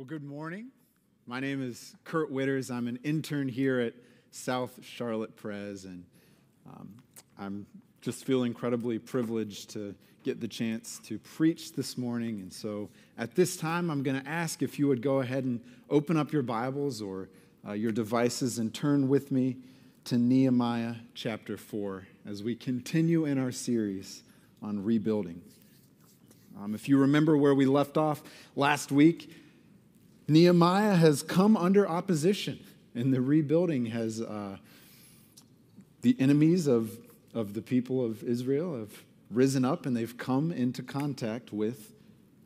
Well, good morning. My name is Kurt Witters. I'm an intern here at South Charlotte Pres, and um, I'm just feel incredibly privileged to get the chance to preach this morning. And so at this time, I'm going to ask if you would go ahead and open up your Bibles or uh, your devices and turn with me to Nehemiah chapter 4 as we continue in our series on rebuilding. Um, if you remember where we left off last week, Nehemiah has come under opposition, and the rebuilding has, uh, the enemies of, of the people of Israel have risen up and they've come into contact with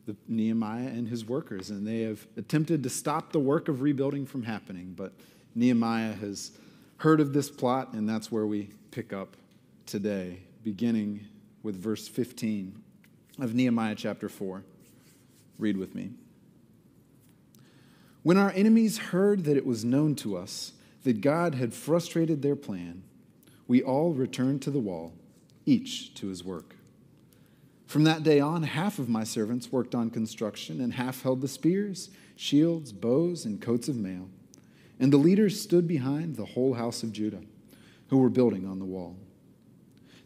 the, Nehemiah and his workers, and they have attempted to stop the work of rebuilding from happening. But Nehemiah has heard of this plot, and that's where we pick up today, beginning with verse 15 of Nehemiah chapter 4. Read with me. When our enemies heard that it was known to us that God had frustrated their plan, we all returned to the wall, each to his work. From that day on, half of my servants worked on construction, and half held the spears, shields, bows, and coats of mail. And the leaders stood behind the whole house of Judah, who were building on the wall.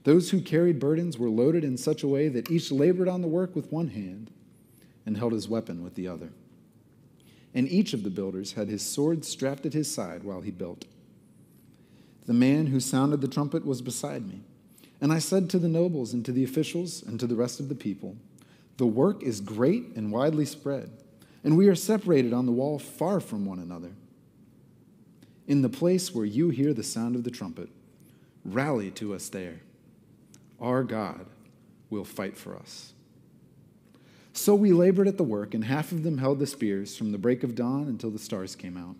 Those who carried burdens were loaded in such a way that each labored on the work with one hand and held his weapon with the other and each of the builders had his sword strapped at his side while he built. The man who sounded the trumpet was beside me. And I said to the nobles and to the officials and to the rest of the people, The work is great and widely spread, and we are separated on the wall far from one another. In the place where you hear the sound of the trumpet, rally to us there. Our God will fight for us. So we labored at the work, and half of them held the spears from the break of dawn until the stars came out.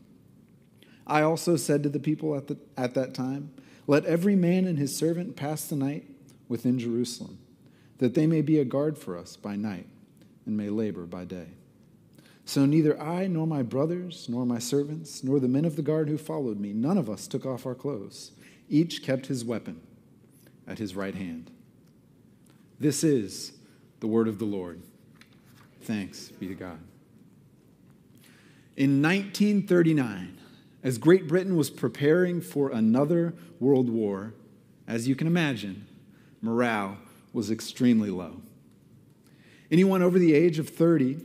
I also said to the people at, the, at that time, Let every man and his servant pass the night within Jerusalem, that they may be a guard for us by night and may labor by day. So neither I nor my brothers, nor my servants, nor the men of the guard who followed me, none of us took off our clothes. Each kept his weapon at his right hand. This is the word of the Lord. Thanks be to God. In 1939, as Great Britain was preparing for another world war, as you can imagine, morale was extremely low. Anyone over the age of 30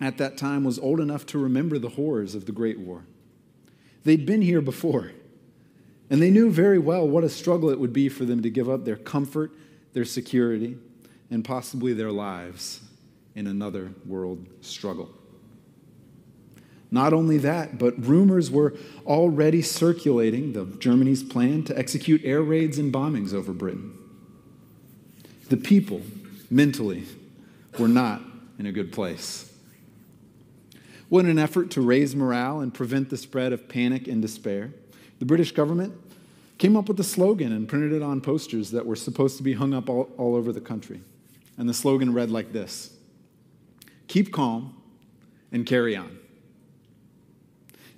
at that time was old enough to remember the horrors of the Great War. They'd been here before, and they knew very well what a struggle it would be for them to give up their comfort, their security, and possibly their lives in another world struggle. Not only that, but rumors were already circulating of Germany's plan to execute air raids and bombings over Britain. The people, mentally, were not in a good place. Well, in an effort to raise morale and prevent the spread of panic and despair, the British government came up with a slogan and printed it on posters that were supposed to be hung up all, all over the country. And the slogan read like this keep calm, and carry on.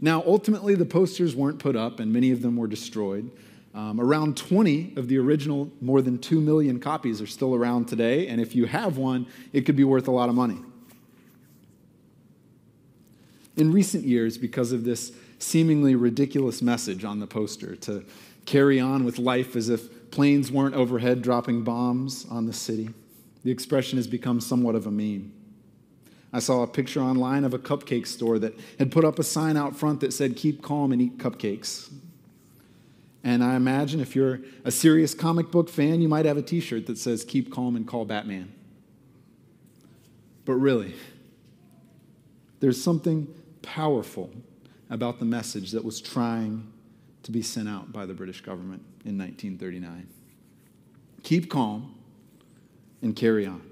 Now, ultimately, the posters weren't put up, and many of them were destroyed. Um, around 20 of the original, more than 2 million copies, are still around today, and if you have one, it could be worth a lot of money. In recent years, because of this seemingly ridiculous message on the poster to carry on with life as if planes weren't overhead dropping bombs on the city, the expression has become somewhat of a meme. I saw a picture online of a cupcake store that had put up a sign out front that said, Keep calm and eat cupcakes. And I imagine if you're a serious comic book fan, you might have a t shirt that says, Keep calm and call Batman. But really, there's something powerful about the message that was trying to be sent out by the British government in 1939. Keep calm and carry on.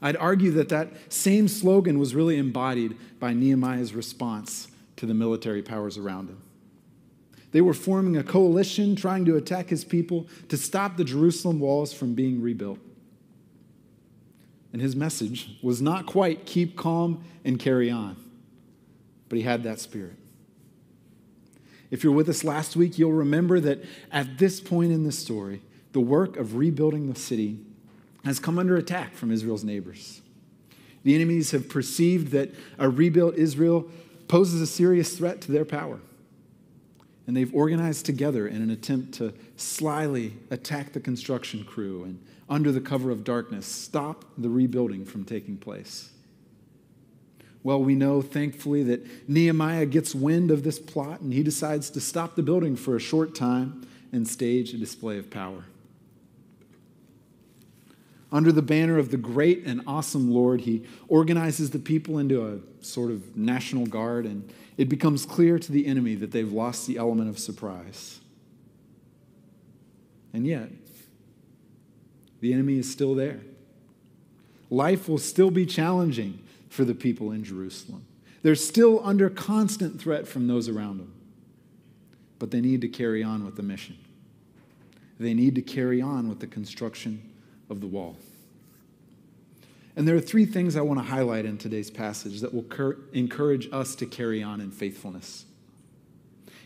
I'd argue that that same slogan was really embodied by Nehemiah's response to the military powers around him. They were forming a coalition trying to attack his people to stop the Jerusalem walls from being rebuilt. And his message was not quite keep calm and carry on, but he had that spirit. If you're with us last week, you'll remember that at this point in the story, the work of rebuilding the city has come under attack from Israel's neighbors. The enemies have perceived that a rebuilt Israel poses a serious threat to their power. And they've organized together in an attempt to slyly attack the construction crew and, under the cover of darkness, stop the rebuilding from taking place. Well, we know, thankfully, that Nehemiah gets wind of this plot and he decides to stop the building for a short time and stage a display of power. Under the banner of the great and awesome Lord, he organizes the people into a sort of national guard, and it becomes clear to the enemy that they've lost the element of surprise. And yet, the enemy is still there. Life will still be challenging for the people in Jerusalem. They're still under constant threat from those around them. But they need to carry on with the mission. They need to carry on with the construction of the wall. And there are three things I want to highlight in today's passage that will cur- encourage us to carry on in faithfulness.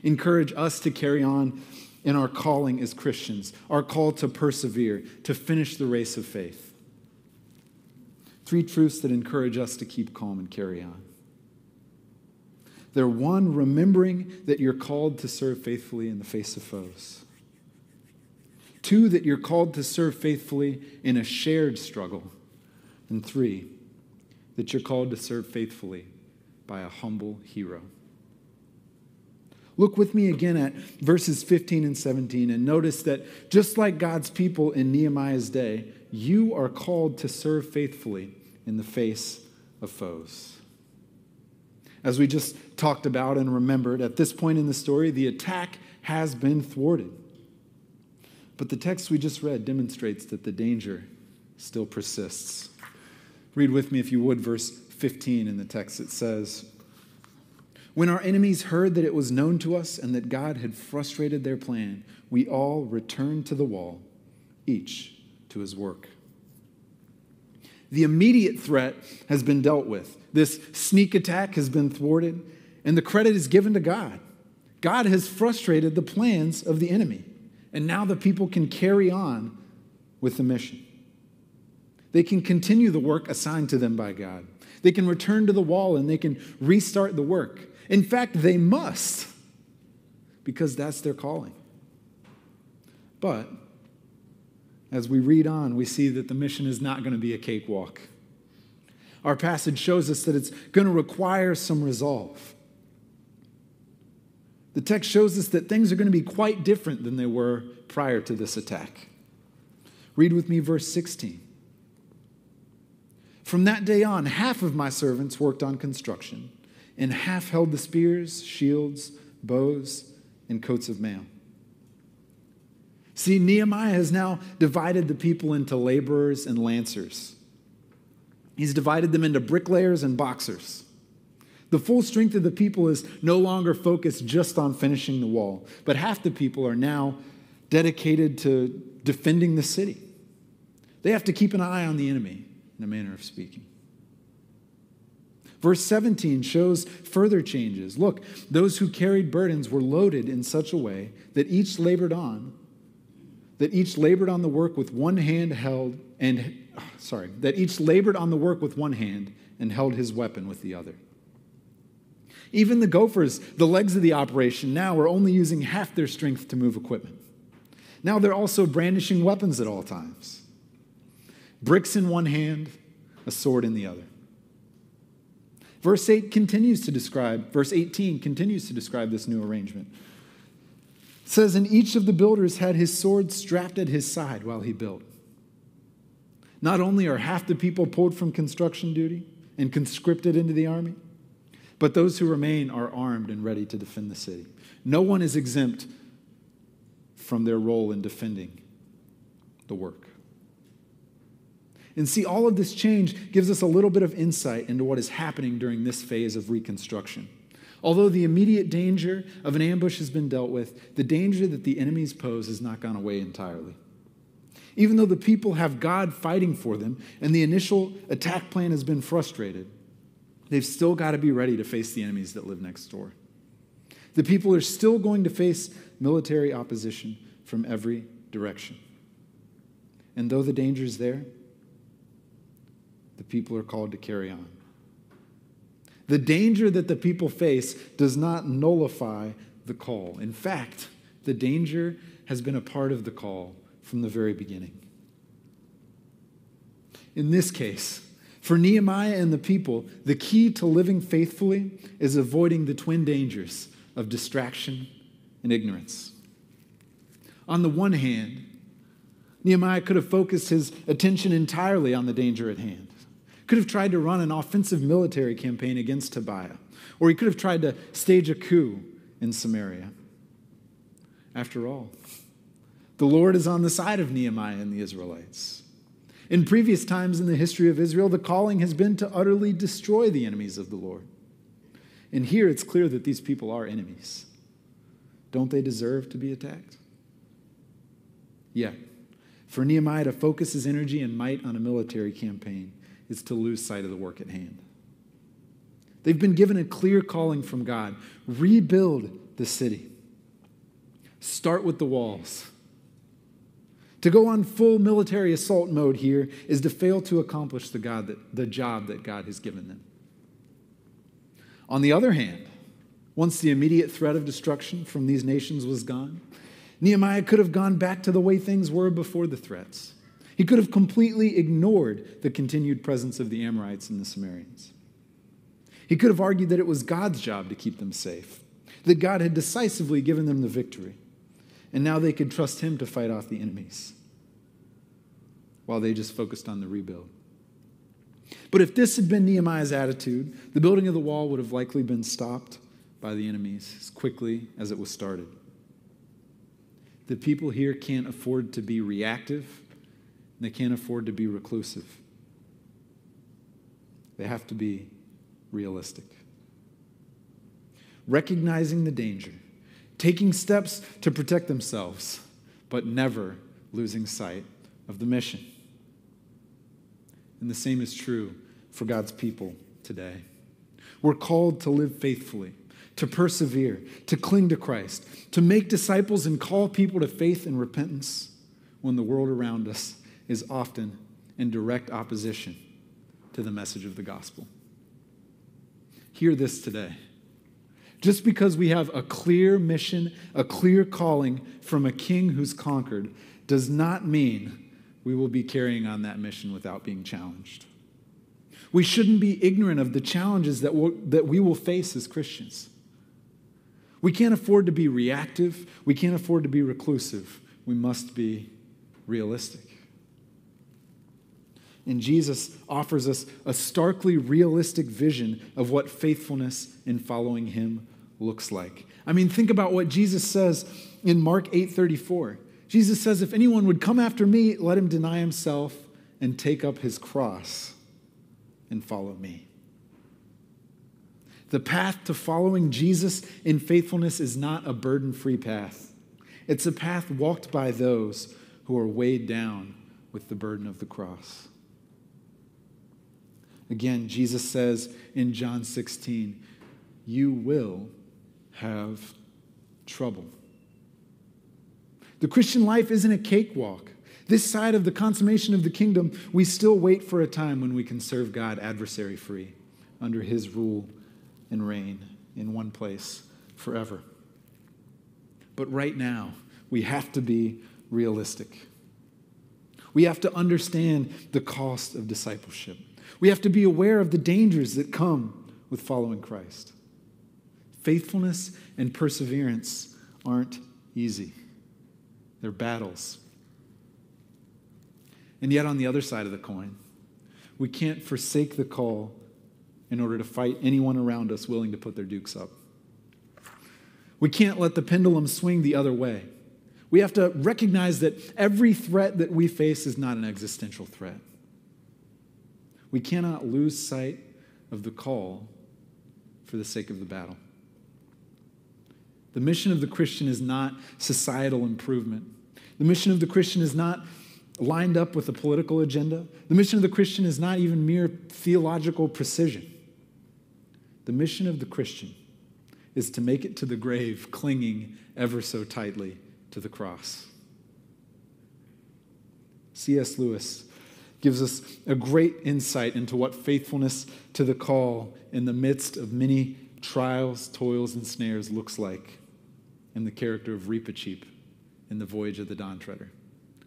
Encourage us to carry on in our calling as Christians, our call to persevere, to finish the race of faith. Three truths that encourage us to keep calm and carry on. They're one, remembering that you're called to serve faithfully in the face of foes. Two, that you're called to serve faithfully in a shared struggle. And three, that you're called to serve faithfully by a humble hero. Look with me again at verses 15 and 17 and notice that just like God's people in Nehemiah's day, you are called to serve faithfully in the face of foes. As we just talked about and remembered, at this point in the story, the attack has been thwarted. But the text we just read demonstrates that the danger still persists. Read with me, if you would, verse 15 in the text. It says, When our enemies heard that it was known to us and that God had frustrated their plan, we all returned to the wall, each to his work. The immediate threat has been dealt with. This sneak attack has been thwarted, and the credit is given to God. God has frustrated the plans of the enemy. And now the people can carry on with the mission. They can continue the work assigned to them by God. They can return to the wall and they can restart the work. In fact, they must, because that's their calling. But as we read on, we see that the mission is not going to be a cakewalk. Our passage shows us that it's going to require some resolve. The text shows us that things are going to be quite different than they were prior to this attack. Read with me verse 16. From that day on, half of my servants worked on construction, and half held the spears, shields, bows, and coats of mail. See, Nehemiah has now divided the people into laborers and lancers. He's divided them into bricklayers and boxers. The full strength of the people is no longer focused just on finishing the wall, but half the people are now dedicated to defending the city. They have to keep an eye on the enemy, in a manner of speaking. Verse 17 shows further changes. Look, those who carried burdens were loaded in such a way that each labored on, that each labored on the work with one hand held and sorry, that each labored on the work with one hand and held his weapon with the other. Even the gophers, the legs of the operation, now are only using half their strength to move equipment. Now they're also brandishing weapons at all times bricks in one hand, a sword in the other. Verse 8 continues to describe, verse 18 continues to describe this new arrangement. It says, And each of the builders had his sword strapped at his side while he built. Not only are half the people pulled from construction duty and conscripted into the army, but those who remain are armed and ready to defend the city. No one is exempt from their role in defending the work. And see, all of this change gives us a little bit of insight into what is happening during this phase of reconstruction. Although the immediate danger of an ambush has been dealt with, the danger that the enemies pose has not gone away entirely. Even though the people have God fighting for them and the initial attack plan has been frustrated, they've still got to be ready to face the enemies that live next door. The people are still going to face military opposition from every direction. And though the danger is there, the people are called to carry on. The danger that the people face does not nullify the call. In fact, the danger has been a part of the call from the very beginning. In this case, for Nehemiah and the people, the key to living faithfully is avoiding the twin dangers of distraction and ignorance. On the one hand, Nehemiah could have focused his attention entirely on the danger at hand, could have tried to run an offensive military campaign against Tobiah, or he could have tried to stage a coup in Samaria. After all, the Lord is on the side of Nehemiah and the Israelites. In previous times in the history of Israel, the calling has been to utterly destroy the enemies of the Lord. And here it's clear that these people are enemies. Don't they deserve to be attacked? Yet, for Nehemiah to focus his energy and might on a military campaign is to lose sight of the work at hand. They've been given a clear calling from God rebuild the city, start with the walls. To go on full military assault mode here is to fail to accomplish the, God that, the job that God has given them. On the other hand, once the immediate threat of destruction from these nations was gone, Nehemiah could have gone back to the way things were before the threats. He could have completely ignored the continued presence of the Amorites and the Samaritans. He could have argued that it was God's job to keep them safe, that God had decisively given them the victory, and now they could trust Him to fight off the enemies while they just focused on the rebuild. But if this had been Nehemiah's attitude, the building of the wall would have likely been stopped by the enemies as quickly as it was started. The people here can't afford to be reactive, they can't afford to be reclusive. They have to be realistic. Recognizing the danger, taking steps to protect themselves, but never losing sight of the mission. And the same is true for God's people today. We're called to live faithfully, to persevere, to cling to Christ, to make disciples and call people to faith and repentance when the world around us is often in direct opposition to the message of the gospel. Hear this today. Just because we have a clear mission, a clear calling from a king who's conquered, does not mean we will be carrying on that mission without being challenged. We shouldn't be ignorant of the challenges that, we'll, that we will face as Christians. We can't afford to be reactive. We can't afford to be reclusive. We must be realistic. And Jesus offers us a starkly realistic vision of what faithfulness in following him looks like. I mean, think about what Jesus says in Mark 8:34. Jesus says, If anyone would come after me, let him deny himself and take up his cross and follow me. The path to following Jesus in faithfulness is not a burden free path, it's a path walked by those who are weighed down with the burden of the cross. Again, Jesus says in John 16, You will have trouble. The Christian life isn't a cakewalk. This side of the consummation of the kingdom, we still wait for a time when we can serve God adversary free under his rule and reign in one place forever. But right now, we have to be realistic. We have to understand the cost of discipleship. We have to be aware of the dangers that come with following Christ. Faithfulness and perseverance aren't easy. They're battles. And yet, on the other side of the coin, we can't forsake the call in order to fight anyone around us willing to put their dukes up. We can't let the pendulum swing the other way. We have to recognize that every threat that we face is not an existential threat. We cannot lose sight of the call for the sake of the battle. The mission of the Christian is not societal improvement. The mission of the Christian is not lined up with a political agenda. The mission of the Christian is not even mere theological precision. The mission of the Christian is to make it to the grave clinging ever so tightly to the cross. C.S. Lewis gives us a great insight into what faithfulness to the call in the midst of many trials, toils, and snares looks like in the character of Reepicheep in the voyage of the Dawn Treader.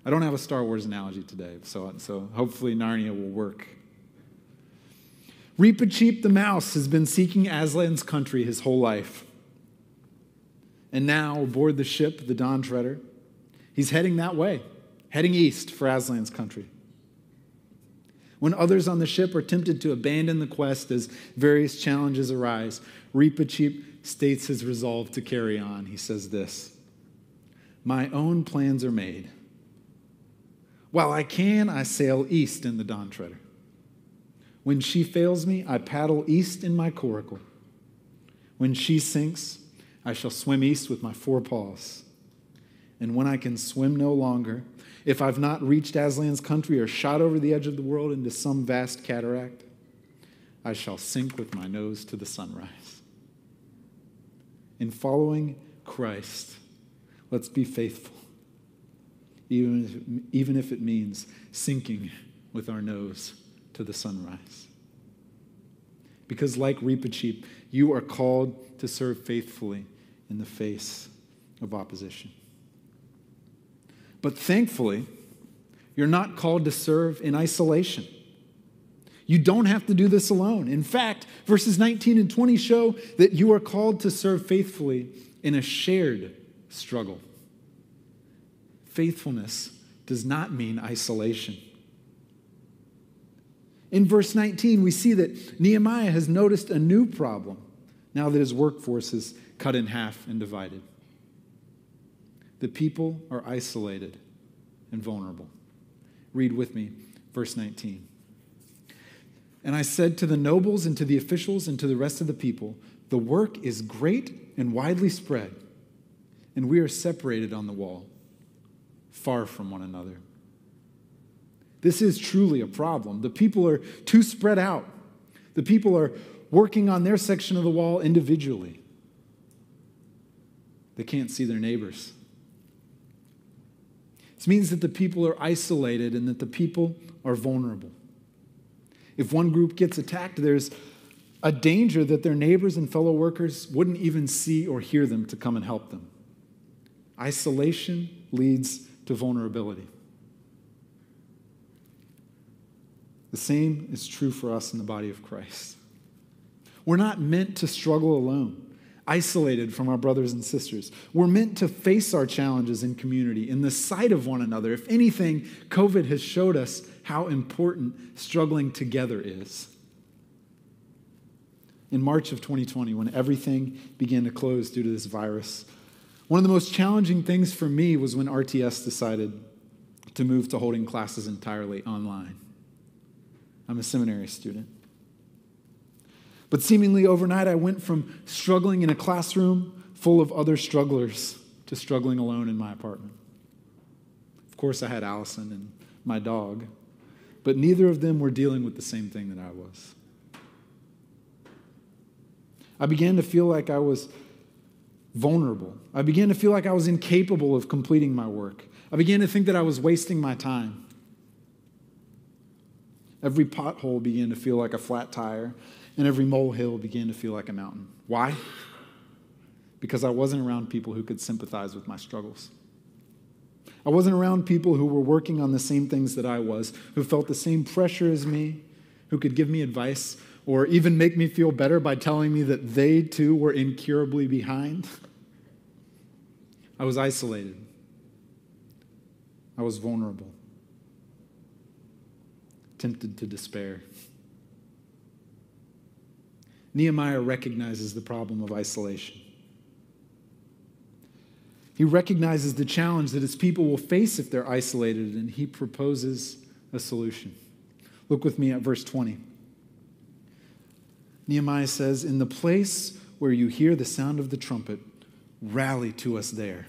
I don't have a Star Wars analogy today, so, so hopefully Narnia will work. Reepicheep the mouse has been seeking Aslan's country his whole life. And now, aboard the ship, the Dawn Treader, he's heading that way, heading east for Aslan's country. When others on the ship are tempted to abandon the quest as various challenges arise, Reepicheep states his resolve to carry on. He says this My own plans are made. While I can, I sail east in the Dawn Treader. When she fails me, I paddle east in my coracle. When she sinks, I shall swim east with my four paws. And when I can swim no longer, if I've not reached Aslan's country or shot over the edge of the world into some vast cataract, I shall sink with my nose to the sunrise. In following Christ, let's be faithful, even if, even if it means sinking with our nose to the sunrise. Because, like Reepicheep, you are called to serve faithfully in the face of opposition. But thankfully, you're not called to serve in isolation. You don't have to do this alone. In fact, verses 19 and 20 show that you are called to serve faithfully in a shared struggle. Faithfulness does not mean isolation. In verse 19, we see that Nehemiah has noticed a new problem now that his workforce is cut in half and divided. The people are isolated and vulnerable. Read with me, verse 19. And I said to the nobles and to the officials and to the rest of the people, The work is great and widely spread, and we are separated on the wall, far from one another. This is truly a problem. The people are too spread out. The people are working on their section of the wall individually. They can't see their neighbors. This means that the people are isolated and that the people are vulnerable. If one group gets attacked, there's a danger that their neighbors and fellow workers wouldn't even see or hear them to come and help them. Isolation leads to vulnerability. The same is true for us in the body of Christ. We're not meant to struggle alone isolated from our brothers and sisters. We're meant to face our challenges in community in the sight of one another. If anything, COVID has showed us how important struggling together is. In March of 2020, when everything began to close due to this virus, one of the most challenging things for me was when RTS decided to move to holding classes entirely online. I'm a seminary student. But seemingly overnight, I went from struggling in a classroom full of other strugglers to struggling alone in my apartment. Of course, I had Allison and my dog, but neither of them were dealing with the same thing that I was. I began to feel like I was vulnerable. I began to feel like I was incapable of completing my work. I began to think that I was wasting my time. Every pothole began to feel like a flat tire, and every molehill began to feel like a mountain. Why? Because I wasn't around people who could sympathize with my struggles. I wasn't around people who were working on the same things that I was, who felt the same pressure as me, who could give me advice or even make me feel better by telling me that they too were incurably behind. I was isolated. I was vulnerable, tempted to despair. Nehemiah recognizes the problem of isolation. He recognizes the challenge that his people will face if they're isolated, and he proposes a solution. Look with me at verse 20. Nehemiah says, In the place where you hear the sound of the trumpet, rally to us there.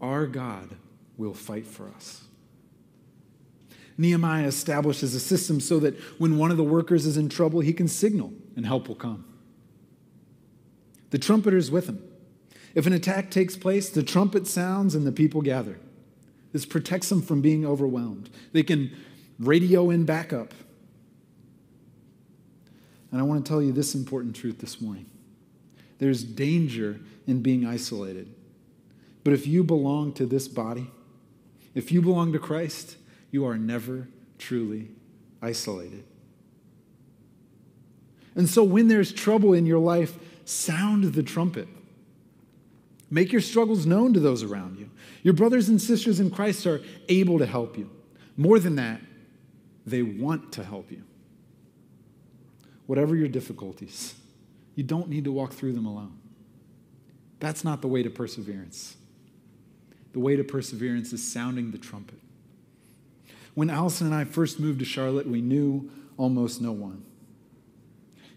Our God will fight for us. Nehemiah establishes a system so that when one of the workers is in trouble, he can signal and help will come. The trumpeter is with him. If an attack takes place, the trumpet sounds and the people gather. This protects them from being overwhelmed. They can radio in backup. And I want to tell you this important truth this morning there's danger in being isolated. But if you belong to this body, if you belong to Christ, you are never truly isolated. And so when there's trouble in your life, sound the trumpet. Make your struggles known to those around you. Your brothers and sisters in Christ are able to help you. More than that, they want to help you. Whatever your difficulties, you don't need to walk through them alone. That's not the way to perseverance. The way to perseverance is sounding the trumpet. When Allison and I first moved to Charlotte, we knew almost no one.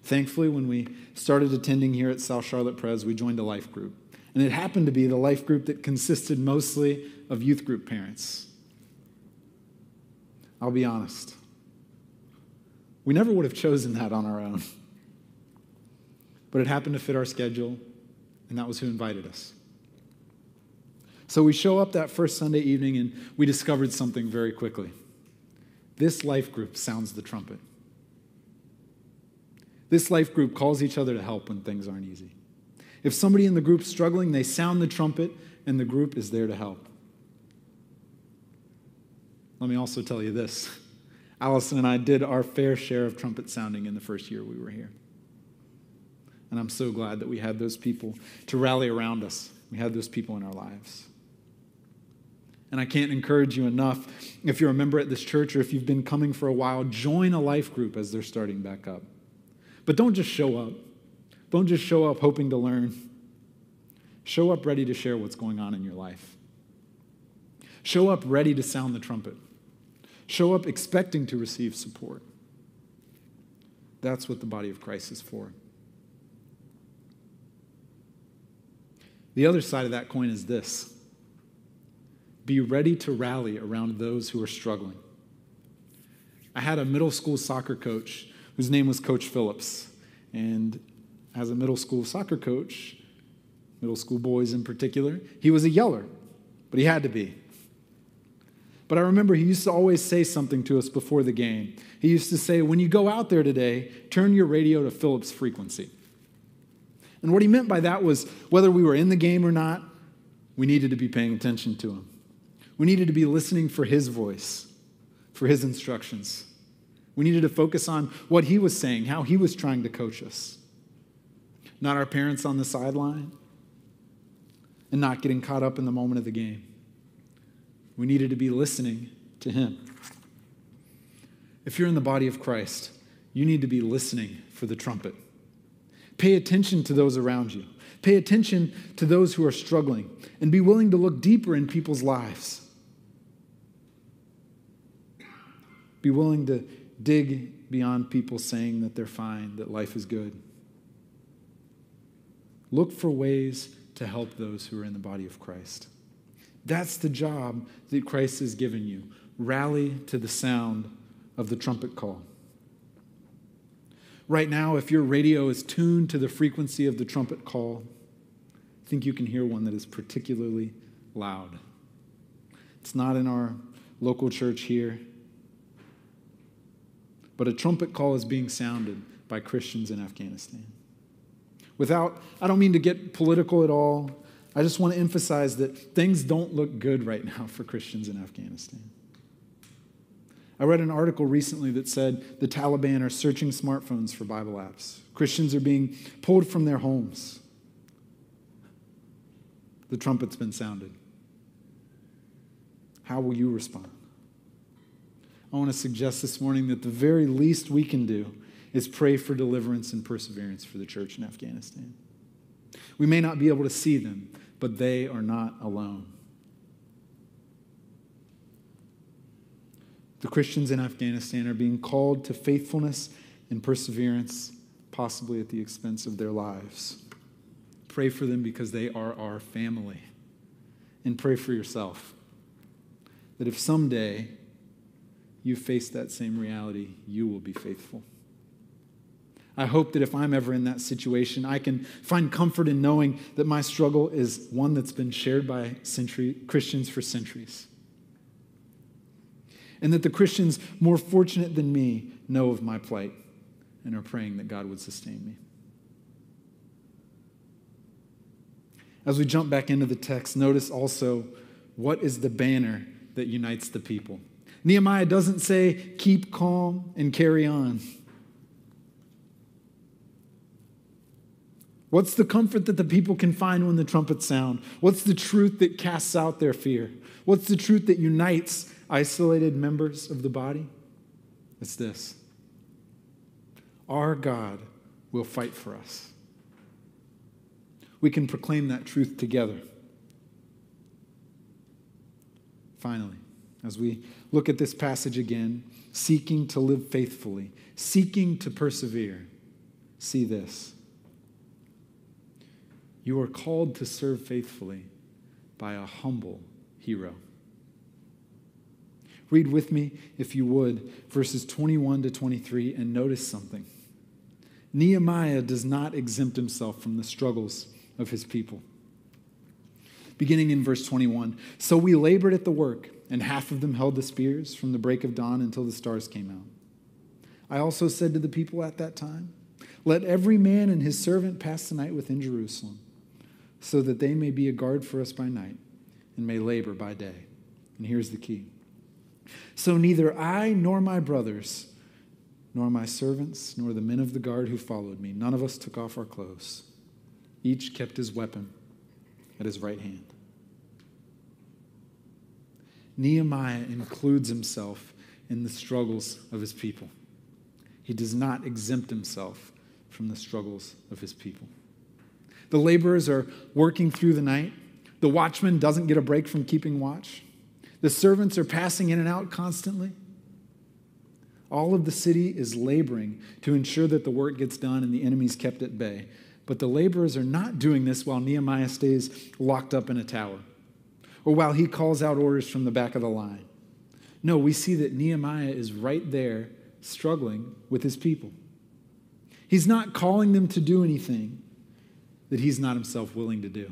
Thankfully, when we started attending here at South Charlotte Pres, we joined a life group. And it happened to be the life group that consisted mostly of youth group parents. I'll be honest. We never would have chosen that on our own. But it happened to fit our schedule, and that was who invited us. So we show up that first Sunday evening, and we discovered something very quickly. This life group sounds the trumpet. This life group calls each other to help when things aren't easy. If somebody in the group's struggling, they sound the trumpet, and the group is there to help. Let me also tell you this Allison and I did our fair share of trumpet sounding in the first year we were here. And I'm so glad that we had those people to rally around us. We had those people in our lives. And I can't encourage you enough. If you're a member at this church or if you've been coming for a while, join a life group as they're starting back up. But don't just show up. Don't just show up hoping to learn. Show up ready to share what's going on in your life. Show up ready to sound the trumpet. Show up expecting to receive support. That's what the body of Christ is for. The other side of that coin is this be ready to rally around those who are struggling. I had a middle school soccer coach whose name was Coach Phillips. And as a middle school soccer coach, middle school boys in particular, he was a yeller, but he had to be. But I remember he used to always say something to us before the game. He used to say, When you go out there today, turn your radio to Phillips frequency. And what he meant by that was whether we were in the game or not, we needed to be paying attention to him. We needed to be listening for his voice, for his instructions. We needed to focus on what he was saying, how he was trying to coach us. Not our parents on the sideline, and not getting caught up in the moment of the game. We needed to be listening to him. If you're in the body of Christ, you need to be listening for the trumpet. Pay attention to those around you. Pay attention to those who are struggling and be willing to look deeper in people's lives. Be willing to dig beyond people saying that they're fine, that life is good. Look for ways to help those who are in the body of Christ. That's the job that Christ has given you. Rally to the sound of the trumpet call. Right now, if your radio is tuned to the frequency of the trumpet call, I think you can hear one that is particularly loud. It's not in our local church here, but a trumpet call is being sounded by Christians in Afghanistan. Without, I don't mean to get political at all. I just want to emphasize that things don't look good right now for Christians in Afghanistan. I read an article recently that said the Taliban are searching smartphones for Bible apps. Christians are being pulled from their homes. The trumpet's been sounded. How will you respond? I want to suggest this morning that the very least we can do is pray for deliverance and perseverance for the church in Afghanistan. We may not be able to see them, but they are not alone. The Christians in Afghanistan are being called to faithfulness and perseverance, possibly at the expense of their lives. Pray for them because they are our family. And pray for yourself that if someday you face that same reality, you will be faithful. I hope that if I'm ever in that situation, I can find comfort in knowing that my struggle is one that's been shared by century, Christians for centuries. and that the Christians more fortunate than me know of my plight and are praying that God would sustain me. As we jump back into the text, notice also what is the banner that unites the people. Nehemiah doesn't say, keep calm and carry on. What's the comfort that the people can find when the trumpets sound? What's the truth that casts out their fear? What's the truth that unites isolated members of the body? It's this Our God will fight for us. We can proclaim that truth together. Finally, as we look at this passage again, seeking to live faithfully, seeking to persevere, see this. You are called to serve faithfully by a humble hero. Read with me, if you would, verses 21 to 23 and notice something. Nehemiah does not exempt himself from the struggles of his people. Beginning in verse 21 So we labored at the work, and half of them held the spears from the break of dawn until the stars came out. I also said to the people at that time, Let every man and his servant pass the night within Jerusalem, so that they may be a guard for us by night and may labor by day. And here's the key So neither I nor my brothers, nor my servants, nor the men of the guard who followed me, none of us took off our clothes. Each kept his weapon at his right hand. Nehemiah includes himself in the struggles of his people. He does not exempt himself from the struggles of his people. The laborers are working through the night. The watchman doesn't get a break from keeping watch. The servants are passing in and out constantly. All of the city is laboring to ensure that the work gets done and the enemy's kept at bay. But the laborers are not doing this while Nehemiah stays locked up in a tower or while he calls out orders from the back of the line. No, we see that Nehemiah is right there struggling with his people. He's not calling them to do anything that he's not himself willing to do.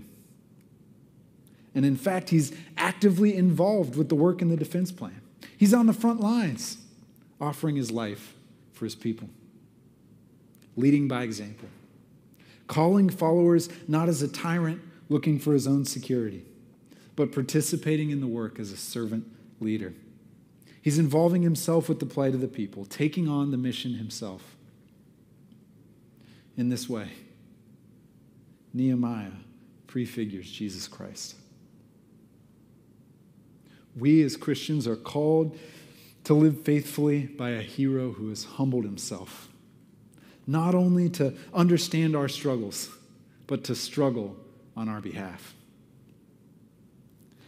And in fact, he's actively involved with the work in the defense plan. He's on the front lines, offering his life for his people, leading by example, calling followers not as a tyrant looking for his own security, but participating in the work as a servant leader. He's involving himself with the plight of the people, taking on the mission himself. In this way, Nehemiah prefigures Jesus Christ. We as Christians are called to live faithfully by a hero who has humbled himself, not only to understand our struggles, but to struggle on our behalf.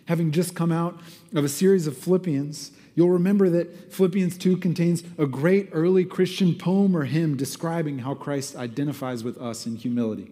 Having just come out of a series of Philippians, you'll remember that Philippians 2 contains a great early Christian poem or hymn describing how Christ identifies with us in humility.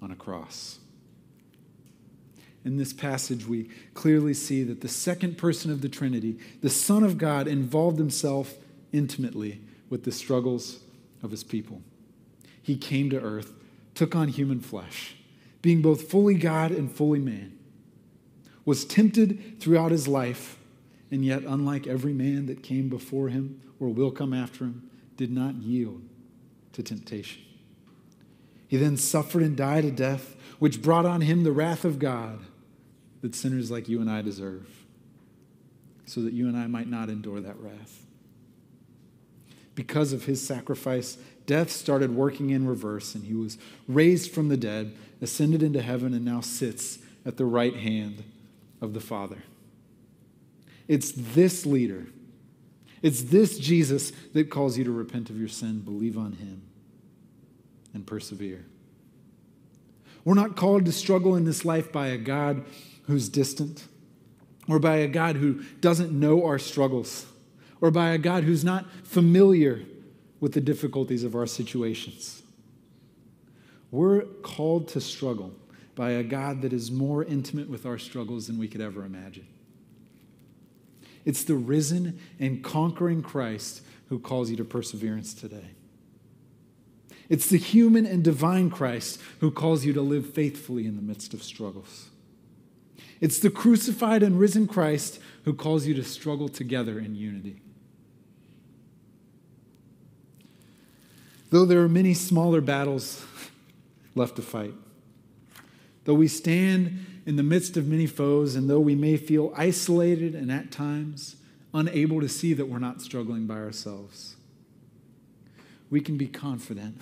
on a cross. In this passage, we clearly see that the second person of the Trinity, the Son of God, involved himself intimately with the struggles of his people. He came to earth, took on human flesh, being both fully God and fully man, was tempted throughout his life, and yet, unlike every man that came before him or will come after him, did not yield to temptation. He then suffered and died a death which brought on him the wrath of God that sinners like you and I deserve, so that you and I might not endure that wrath. Because of his sacrifice, death started working in reverse, and he was raised from the dead, ascended into heaven, and now sits at the right hand of the Father. It's this leader, it's this Jesus that calls you to repent of your sin, believe on him and persevere. We're not called to struggle in this life by a God who's distant or by a God who doesn't know our struggles, or by a God who's not familiar with the difficulties of our situations. We're called to struggle by a God that is more intimate with our struggles than we could ever imagine. It's the risen and conquering Christ who calls you to perseverance today. It's the human and divine Christ who calls you to live faithfully in the midst of struggles. It's the crucified and risen Christ who calls you to struggle together in unity. Though there are many smaller battles left to fight, though we stand in the midst of many foes, and though we may feel isolated and at times unable to see that we're not struggling by ourselves, we can be confident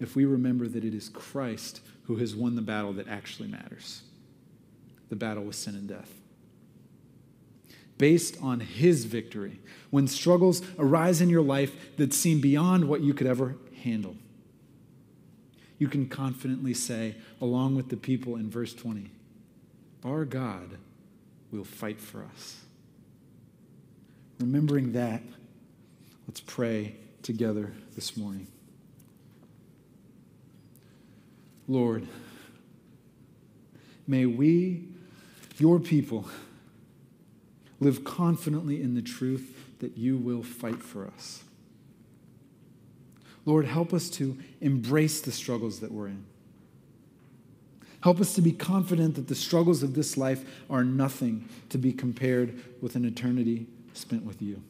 if we remember that it is Christ who has won the battle that actually matters the battle with sin and death. Based on his victory, when struggles arise in your life that seem beyond what you could ever handle, you can confidently say, along with the people in verse 20, Our God will fight for us. Remembering that, let's pray together this morning. Lord, may we, your people, live confidently in the truth that you will fight for us. Lord, help us to embrace the struggles that we're in. Help us to be confident that the struggles of this life are nothing to be compared with an eternity spent with you.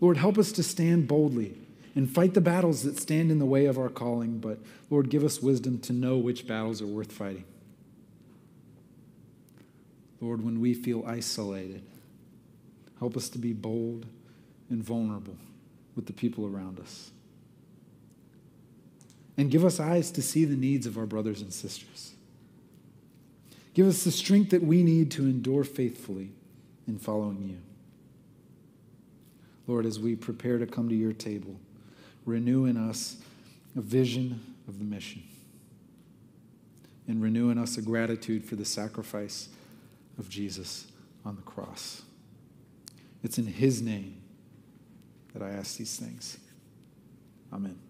Lord, help us to stand boldly and fight the battles that stand in the way of our calling, but Lord, give us wisdom to know which battles are worth fighting. Lord, when we feel isolated, help us to be bold and vulnerable with the people around us. And give us eyes to see the needs of our brothers and sisters. Give us the strength that we need to endure faithfully in following you. Lord, as we prepare to come to your table, renew in us a vision of the mission and renew in us a gratitude for the sacrifice of Jesus on the cross. It's in his name that I ask these things. Amen.